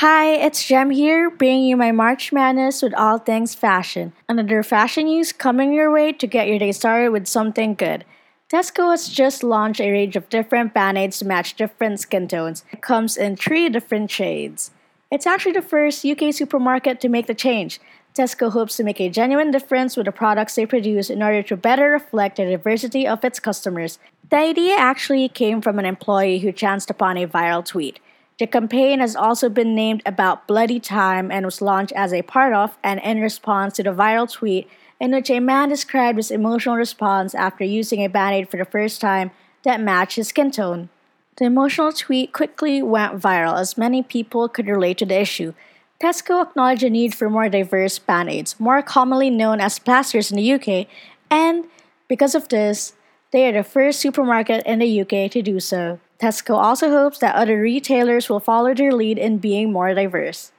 Hi, it's Jem here, bringing you my March Madness with all things fashion. Another fashion news coming your way to get your day started with something good. Tesco has just launched a range of different band-aids to match different skin tones. It comes in three different shades. It's actually the first UK supermarket to make the change. Tesco hopes to make a genuine difference with the products they produce in order to better reflect the diversity of its customers. The idea actually came from an employee who chanced upon a viral tweet. The campaign has also been named About Bloody Time and was launched as a part of and in response to the viral tweet in which a man described his emotional response after using a band aid for the first time that matched his skin tone. The emotional tweet quickly went viral as many people could relate to the issue. Tesco acknowledged the need for more diverse band aids, more commonly known as plasters in the UK, and because of this, they are the first supermarket in the UK to do so. Tesco also hopes that other retailers will follow their lead in being more diverse.